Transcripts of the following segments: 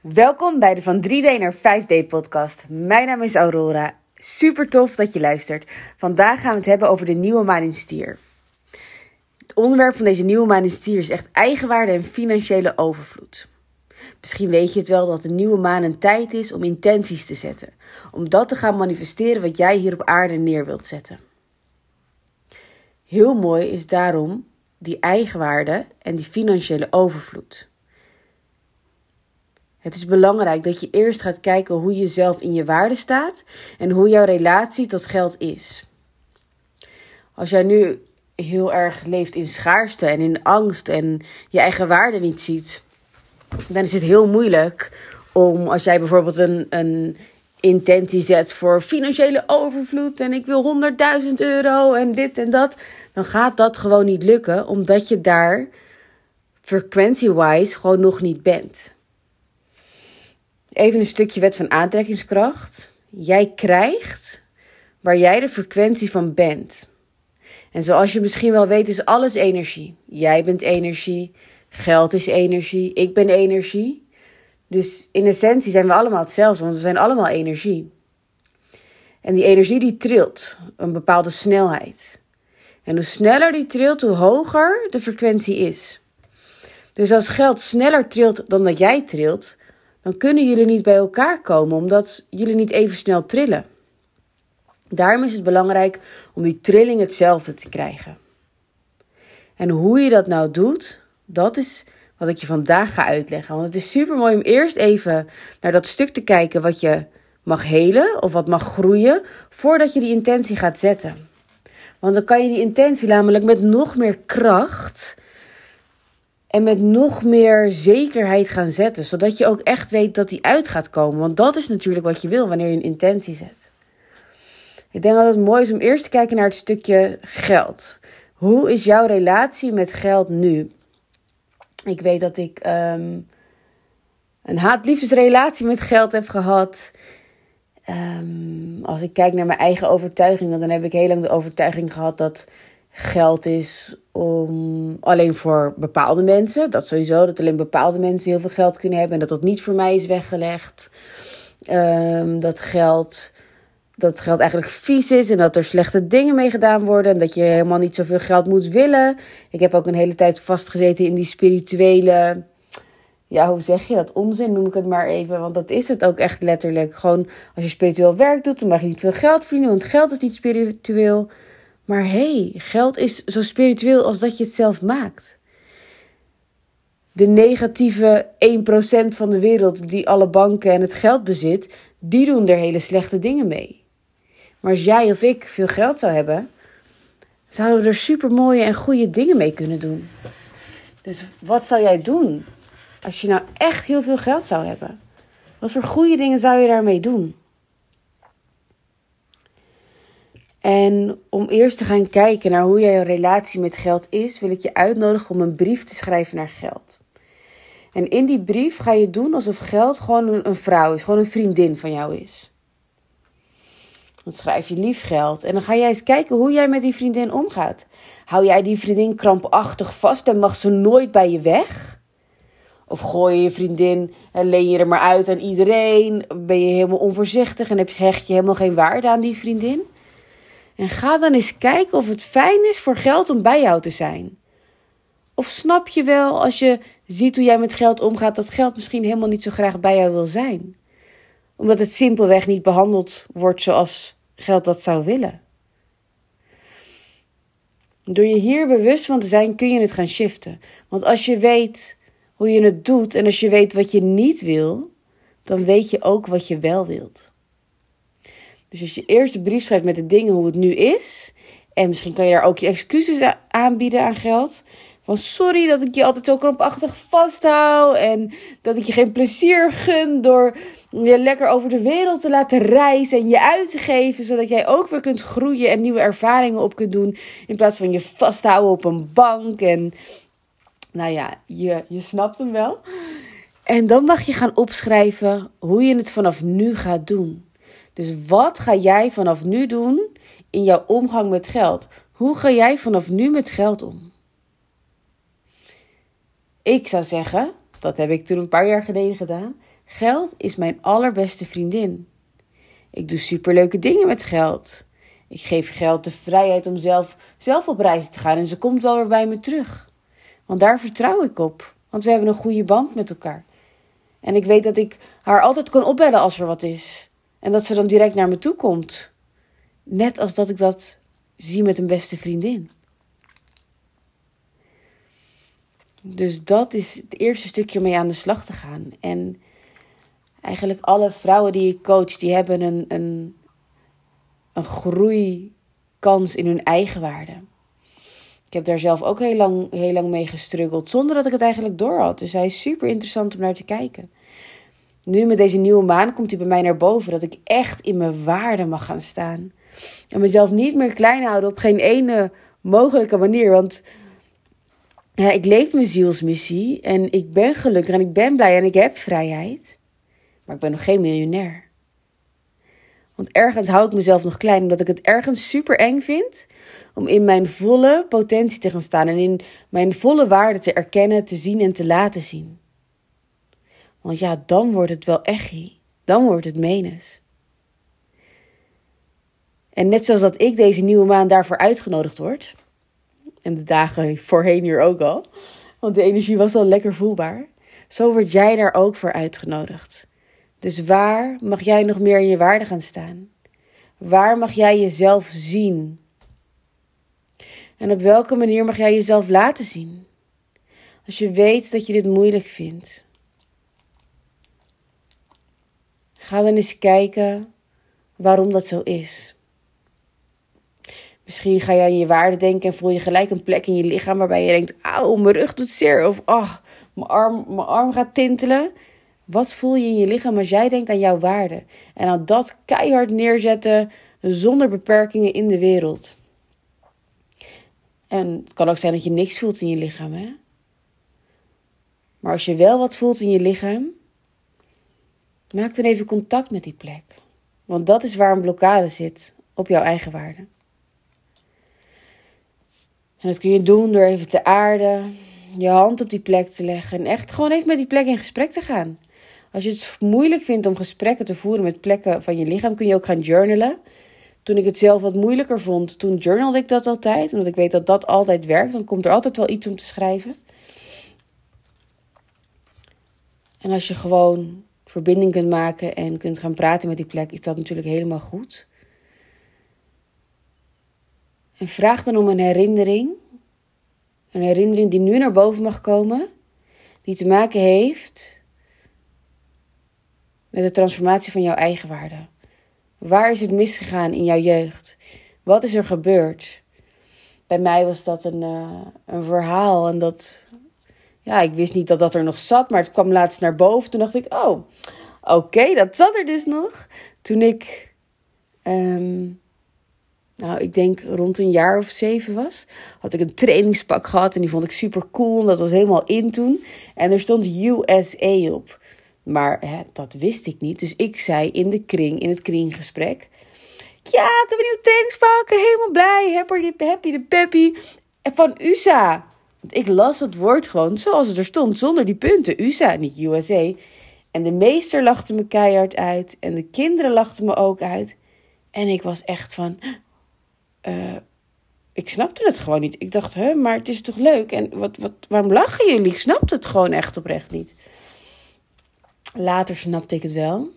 Welkom bij de Van 3D naar 5D podcast. Mijn naam is Aurora. Super tof dat je luistert. Vandaag gaan we het hebben over de nieuwe maan in stier. Het onderwerp van deze nieuwe maan in stier is echt eigenwaarde en financiële overvloed. Misschien weet je het wel dat de nieuwe maan een tijd is om intenties te zetten. Om dat te gaan manifesteren wat jij hier op aarde neer wilt zetten. Heel mooi is daarom die eigenwaarde en die financiële overvloed. Het is belangrijk dat je eerst gaat kijken hoe je zelf in je waarde staat en hoe jouw relatie tot geld is. Als jij nu heel erg leeft in schaarste en in angst en je eigen waarde niet ziet, dan is het heel moeilijk om als jij bijvoorbeeld een, een intentie zet voor financiële overvloed en ik wil 100.000 euro en dit en dat, dan gaat dat gewoon niet lukken omdat je daar frequentie-wise gewoon nog niet bent. Even een stukje wet van aantrekkingskracht. Jij krijgt waar jij de frequentie van bent. En zoals je misschien wel weet, is alles energie. Jij bent energie, geld is energie, ik ben energie. Dus in essentie zijn we allemaal hetzelfde, want we zijn allemaal energie. En die energie die trilt een bepaalde snelheid. En hoe sneller die trilt, hoe hoger de frequentie is. Dus als geld sneller trilt dan dat jij trilt, dan kunnen jullie niet bij elkaar komen, omdat jullie niet even snel trillen. Daarom is het belangrijk om die trilling hetzelfde te krijgen. En hoe je dat nou doet, dat is wat ik je vandaag ga uitleggen. Want het is super mooi om eerst even naar dat stuk te kijken wat je mag helen of wat mag groeien, voordat je die intentie gaat zetten. Want dan kan je die intentie namelijk met nog meer kracht en met nog meer zekerheid gaan zetten, zodat je ook echt weet dat die uit gaat komen. Want dat is natuurlijk wat je wil wanneer je een intentie zet. Ik denk dat het mooi is om eerst te kijken naar het stukje geld. Hoe is jouw relatie met geld nu? Ik weet dat ik um, een haat-liefdesrelatie met geld heb gehad. Um, als ik kijk naar mijn eigen overtuigingen, dan heb ik heel lang de overtuiging gehad dat geld is om alleen voor bepaalde mensen. Dat sowieso, dat alleen bepaalde mensen heel veel geld kunnen hebben en dat dat niet voor mij is weggelegd. Um, dat geld dat geld eigenlijk vies is en dat er slechte dingen mee gedaan worden en dat je helemaal niet zoveel geld moet willen. Ik heb ook een hele tijd vastgezeten in die spirituele, ja, hoe zeg je dat? Onzin noem ik het maar even, want dat is het ook echt letterlijk. Gewoon als je spiritueel werk doet, dan mag je niet veel geld verdienen, want geld is niet spiritueel. Maar hey, geld is zo spiritueel als dat je het zelf maakt. De negatieve 1% van de wereld die alle banken en het geld bezit, die doen er hele slechte dingen mee. Maar als jij of ik veel geld zou hebben, zouden we er super mooie en goede dingen mee kunnen doen. Dus wat zou jij doen als je nou echt heel veel geld zou hebben? Wat voor goede dingen zou je daarmee doen? En om eerst te gaan kijken naar hoe jouw relatie met geld is, wil ik je uitnodigen om een brief te schrijven naar geld. En in die brief ga je doen alsof geld gewoon een, vrouw is, gewoon een vriendin van jou is. Dan schrijf je lief geld en dan ga jij eens kijken hoe jij met die vriendin omgaat. Hou jij die vriendin krampachtig vast en mag ze nooit bij je weg? Of gooi je je vriendin en leen je er maar uit aan iedereen? Ben je helemaal onvoorzichtig en hecht je helemaal geen waarde aan die vriendin? En ga dan eens kijken of het fijn is voor geld om bij jou te zijn. Of snap je wel als je ziet hoe jij met geld omgaat dat geld misschien helemaal niet zo graag bij jou wil zijn? Omdat het simpelweg niet behandeld wordt zoals geld dat zou willen. Door je hier bewust van te zijn kun je het gaan shiften. Want als je weet hoe je het doet en als je weet wat je niet wil, dan weet je ook wat je wel wilt. Dus als je eerst de brief schrijft met de dingen hoe het nu is. En misschien kan je daar ook je excuses aanbieden aan geld. Van sorry dat ik je altijd zo krampachtig vasthoud. En dat ik je geen plezier gun door je lekker over de wereld te laten reizen. En je uit te geven. Zodat jij ook weer kunt groeien en nieuwe ervaringen op kunt doen. In plaats van je vasthouden op een bank. En nou ja, je, je snapt hem wel. En dan mag je gaan opschrijven hoe je het vanaf nu gaat doen. Dus wat ga jij vanaf nu doen in jouw omgang met geld? Hoe ga jij vanaf nu met geld om? Ik zou zeggen, dat heb ik toen een paar jaar geleden gedaan. Geld is mijn allerbeste vriendin. Ik doe superleuke dingen met geld. Ik geef geld de vrijheid om zelf, zelf op reis te gaan en ze komt wel weer bij me terug. Want daar vertrouw ik op, want we hebben een goede band met elkaar. En ik weet dat ik haar altijd kan opbellen als er wat is. En dat ze dan direct naar me toe komt. Net als dat ik dat zie met een beste vriendin. Dus dat is het eerste stukje om mee aan de slag te gaan. En eigenlijk alle vrouwen die ik coach, die hebben een, een, een groeikans in hun eigen waarde. Ik heb daar zelf ook heel lang, heel lang mee gestruggeld, zonder dat ik het eigenlijk door had. Dus hij is super interessant om naar te kijken. Nu met deze nieuwe maan komt hij bij mij naar boven, dat ik echt in mijn waarde mag gaan staan. En mezelf niet meer klein houden op geen ene mogelijke manier. Want ja, ik leef mijn zielsmissie en ik ben gelukkig en ik ben blij en ik heb vrijheid. Maar ik ben nog geen miljonair. Want ergens hou ik mezelf nog klein, omdat ik het ergens super eng vind om in mijn volle potentie te gaan staan en in mijn volle waarde te erkennen, te zien en te laten zien. Want ja, dan wordt het wel echi. Dan wordt het menes. En net zoals dat ik deze nieuwe maan daarvoor uitgenodigd word, en de dagen voorheen hier ook al, want de energie was al lekker voelbaar, zo word jij daar ook voor uitgenodigd. Dus waar mag jij nog meer in je waarde gaan staan? Waar mag jij jezelf zien? En op welke manier mag jij jezelf laten zien? Als je weet dat je dit moeilijk vindt, ga dan eens kijken waarom dat zo is. Misschien ga je aan je waarde denken en voel je gelijk een plek in je lichaam waarbij je denkt: auw, mijn rug doet zeer. Of ach, mijn arm, mijn arm gaat tintelen. Wat voel je in je lichaam als jij denkt aan jouw waarde? En aan dat keihard neerzetten zonder beperkingen in de wereld. En het kan ook zijn dat je niks voelt in je lichaam, hè? Maar als je wel wat voelt in je lichaam, maak dan even contact met die plek. Want dat is waar een blokkade zit op jouw eigen waarde. En dat kun je doen door even te aarden, je hand op die plek te leggen en echt gewoon even met die plek in gesprek te gaan. Als je het moeilijk vindt om gesprekken te voeren met plekken van je lichaam, kun je ook gaan journalen. Toen ik het zelf wat moeilijker vond, toen journalde ik dat altijd. Omdat ik weet dat dat altijd werkt. Dan komt er altijd wel iets om te schrijven. En als je gewoon verbinding kunt maken en kunt gaan praten met die plek, is dat natuurlijk helemaal goed. En vraag dan om een herinnering. Een herinnering die nu naar boven mag komen, die te maken heeft met de transformatie van jouw eigen waarde. Waar is het misgegaan in jouw jeugd? Wat is er gebeurd? Bij mij was dat een, uh, een verhaal en dat, ja, ik wist niet dat dat er nog zat, maar het kwam laatst naar boven. Toen dacht ik, oh, oké, dat zat er dus nog. Toen ik, um, nou, ik denk rond een jaar of zeven was, had ik een trainingspak gehad en die vond ik super cool. Dat was helemaal in toen. En er stond USA op. Maar hè, dat wist ik niet. Dus ik zei in de kring, in het kringgesprek. Ja, ik heb een nieuwe trainingspakken. Helemaal blij. Happy de happy de peppy. En van USA. Want ik las het woord gewoon zoals het er stond. Zonder die punten. USA, niet USA. En de meester lachte me keihard uit. En de kinderen lachten me ook uit. En ik was echt van... Uh, ik snapte het gewoon niet. Ik dacht, hè, maar het is toch leuk? En wat, wat, waarom lachen jullie? Ik snapte het gewoon echt oprecht niet. Later snapte ik het wel.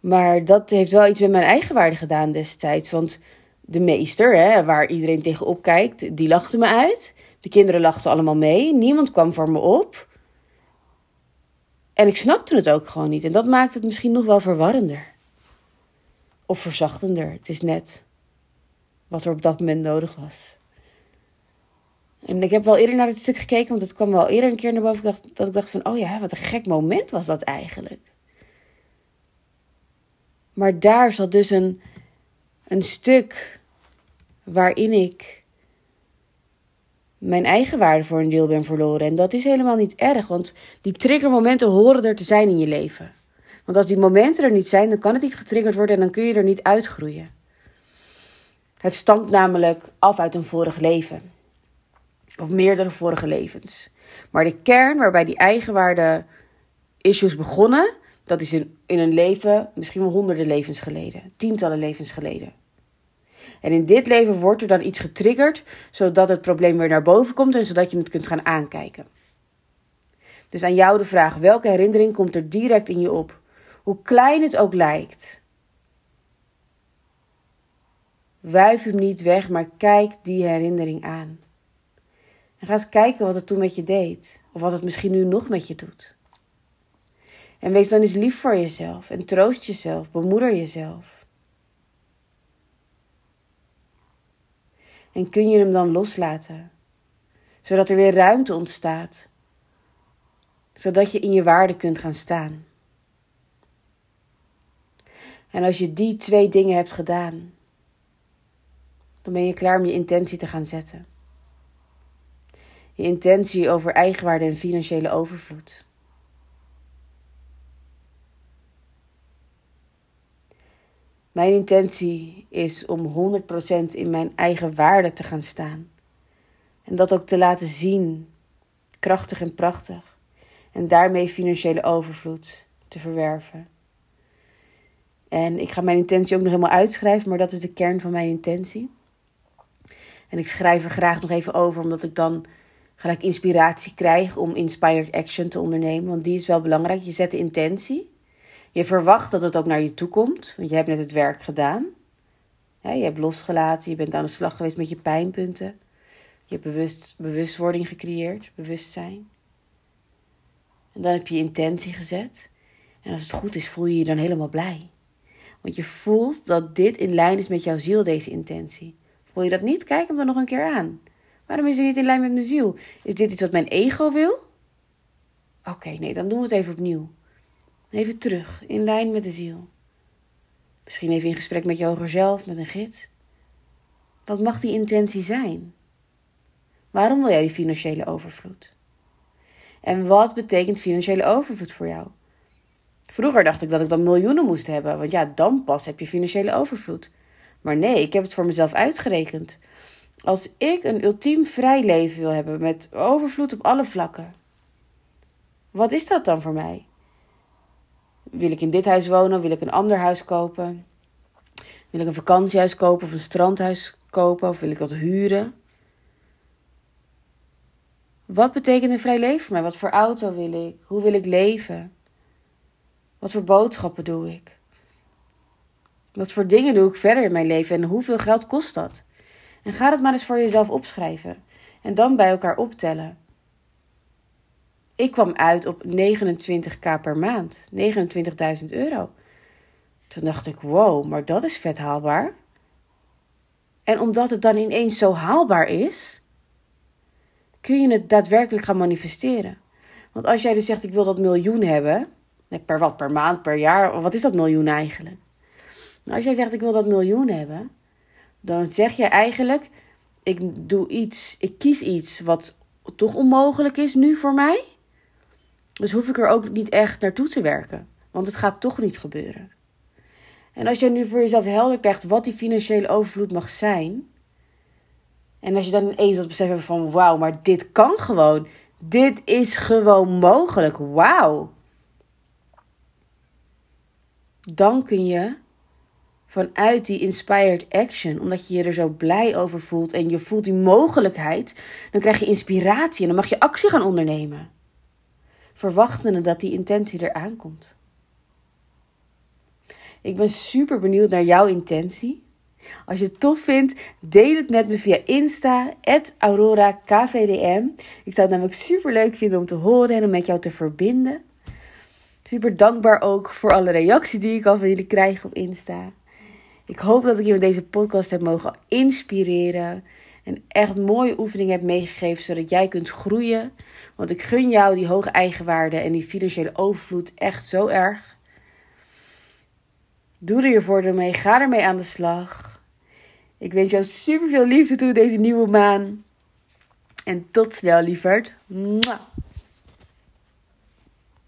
Maar dat heeft wel iets met mijn eigen waarde gedaan destijds. Want de meester, hè, waar iedereen tegenop kijkt, die lachte me uit. De kinderen lachten allemaal mee. Niemand kwam voor me op. En ik snapte het ook gewoon niet. En dat maakt het misschien nog wel verwarrender. Of verzachtender. Het is net wat er op dat moment nodig was. En ik heb wel eerder naar dit stuk gekeken, want het kwam wel eerder een keer naar boven. Dat ik dacht van, oh ja, wat een gek moment was dat eigenlijk. Maar daar zat dus een, een stuk waarin ik mijn eigen waarde voor een deel ben verloren. En dat is helemaal niet erg, want die triggermomenten horen er te zijn in je leven. Want als die momenten er niet zijn, dan kan het niet getriggerd worden en dan kun je er niet uitgroeien. Het stamt namelijk af uit een vorig leven of meerdere vorige levens. Maar de kern waarbij die eigenwaarde issues begonnen, dat is in, in een leven misschien wel honderden levens geleden, tientallen levens geleden. En in dit leven wordt er dan iets getriggerd, zodat het probleem weer naar boven komt en zodat je het kunt gaan aankijken. Dus aan jou de vraag: welke herinnering komt er direct in je op? Hoe klein het ook lijkt. Wuif hem niet weg, maar kijk die herinnering aan. En ga eens kijken wat het toen met je deed. Of wat het misschien nu nog met je doet. En wees dan eens lief voor jezelf. En troost jezelf. Bemoeder jezelf. En kun je hem dan loslaten? Zodat er weer ruimte ontstaat. Zodat je in je waarde kunt gaan staan. En als je die twee dingen hebt gedaan, dan ben je klaar om je intentie te gaan zetten. Je intentie over eigenwaarde en financiële overvloed. Mijn intentie is om 100% in mijn eigen waarde te gaan staan. En dat ook te laten zien, krachtig en prachtig. En daarmee financiële overvloed te verwerven. En ik ga mijn intentie ook nog helemaal uitschrijven, maar dat is de kern van mijn intentie. En ik schrijf er graag nog even over, omdat ik dan gelijk inspiratie krijg om inspired action te ondernemen. Want die is wel belangrijk. Je zet de intentie. Je verwacht dat het ook naar je toe komt, want je hebt net het werk gedaan. je hebt losgelaten, je bent aan de slag geweest met je pijnpunten. Je hebt bewust, bewustwording gecreëerd, bewustzijn. En dan heb je intentie gezet. En als het goed is, voel je je dan helemaal blij. Want je voelt dat dit in lijn is met jouw ziel, deze intentie. Voel je dat niet? Kijk hem dan nog een keer aan. Waarom is het niet in lijn met mijn ziel? Is dit iets wat mijn ego wil? Oké, nee, dan doen we het even opnieuw. Even terug, in lijn met de ziel. Misschien even in gesprek met je hoger zelf, met een gids. Wat mag die intentie zijn? Waarom wil jij die financiële overvloed? En wat betekent financiële overvloed voor jou? Vroeger dacht ik dat ik dan miljoenen moest hebben, want ja, dan pas heb je financiële overvloed. Maar nee, ik heb het voor mezelf uitgerekend. Als ik een ultiem vrij leven wil hebben met overvloed op alle vlakken, wat is dat dan voor mij? Wil ik in dit huis wonen? Wil ik een ander huis kopen? Wil ik een vakantiehuis kopen of een strandhuis kopen? Of wil ik dat huren? Wat betekent een vrij leven voor mij? Wat voor auto wil ik? Hoe wil ik leven? Wat voor boodschappen doe ik? Wat voor dingen doe ik verder in mijn leven en hoeveel geld kost dat? En ga het maar eens voor jezelf opschrijven en dan bij elkaar optellen. Ik kwam uit op 29k per maand, 29.000 euro. Toen dacht ik, wow, maar dat is vet haalbaar. En omdat het dan ineens zo haalbaar is, kun je het daadwerkelijk gaan manifesteren. Want als jij dus zegt, ik wil dat miljoen hebben, per wat, per maand, per jaar, wat is dat miljoen eigenlijk? Nou, als jij zegt, ik wil dat miljoen hebben, dan zeg je eigenlijk, ik doe iets, ik kies iets wat toch onmogelijk is nu voor mij. Dus hoef ik er ook niet echt naartoe te werken. Want het gaat toch niet gebeuren. En als jij nu voor jezelf helder krijgt wat die financiële overvloed mag zijn. En als je dan ineens dat besef hebt van wauw, maar dit kan gewoon. Dit is gewoon mogelijk. Wauw. Dan kun je vanuit die inspired action, omdat je je er zo blij over voelt en je voelt die mogelijkheid, dan krijg je inspiratie en dan mag je actie gaan ondernemen. Verwachtende dat die intentie er aankomt. Ik ben super benieuwd naar jouw intentie. Als je het tof vindt, deel het met me via Insta, AuroraKVDM. Ik zou het namelijk super leuk vinden om te horen en om met jou te verbinden. Super dankbaar ook voor alle reacties die ik al van jullie krijg op Insta. Ik hoop dat ik je met deze podcast heb mogen inspireren. En echt mooie oefeningen heb meegegeven zodat jij kunt groeien. Want ik gun jou die hoge eigenwaarde en die financiële overvloed echt zo erg. Doe er je voordeel mee. Ga ermee aan de slag. Ik wens jou super veel liefde toe deze nieuwe maan. En tot snel, lieverd. Mwah.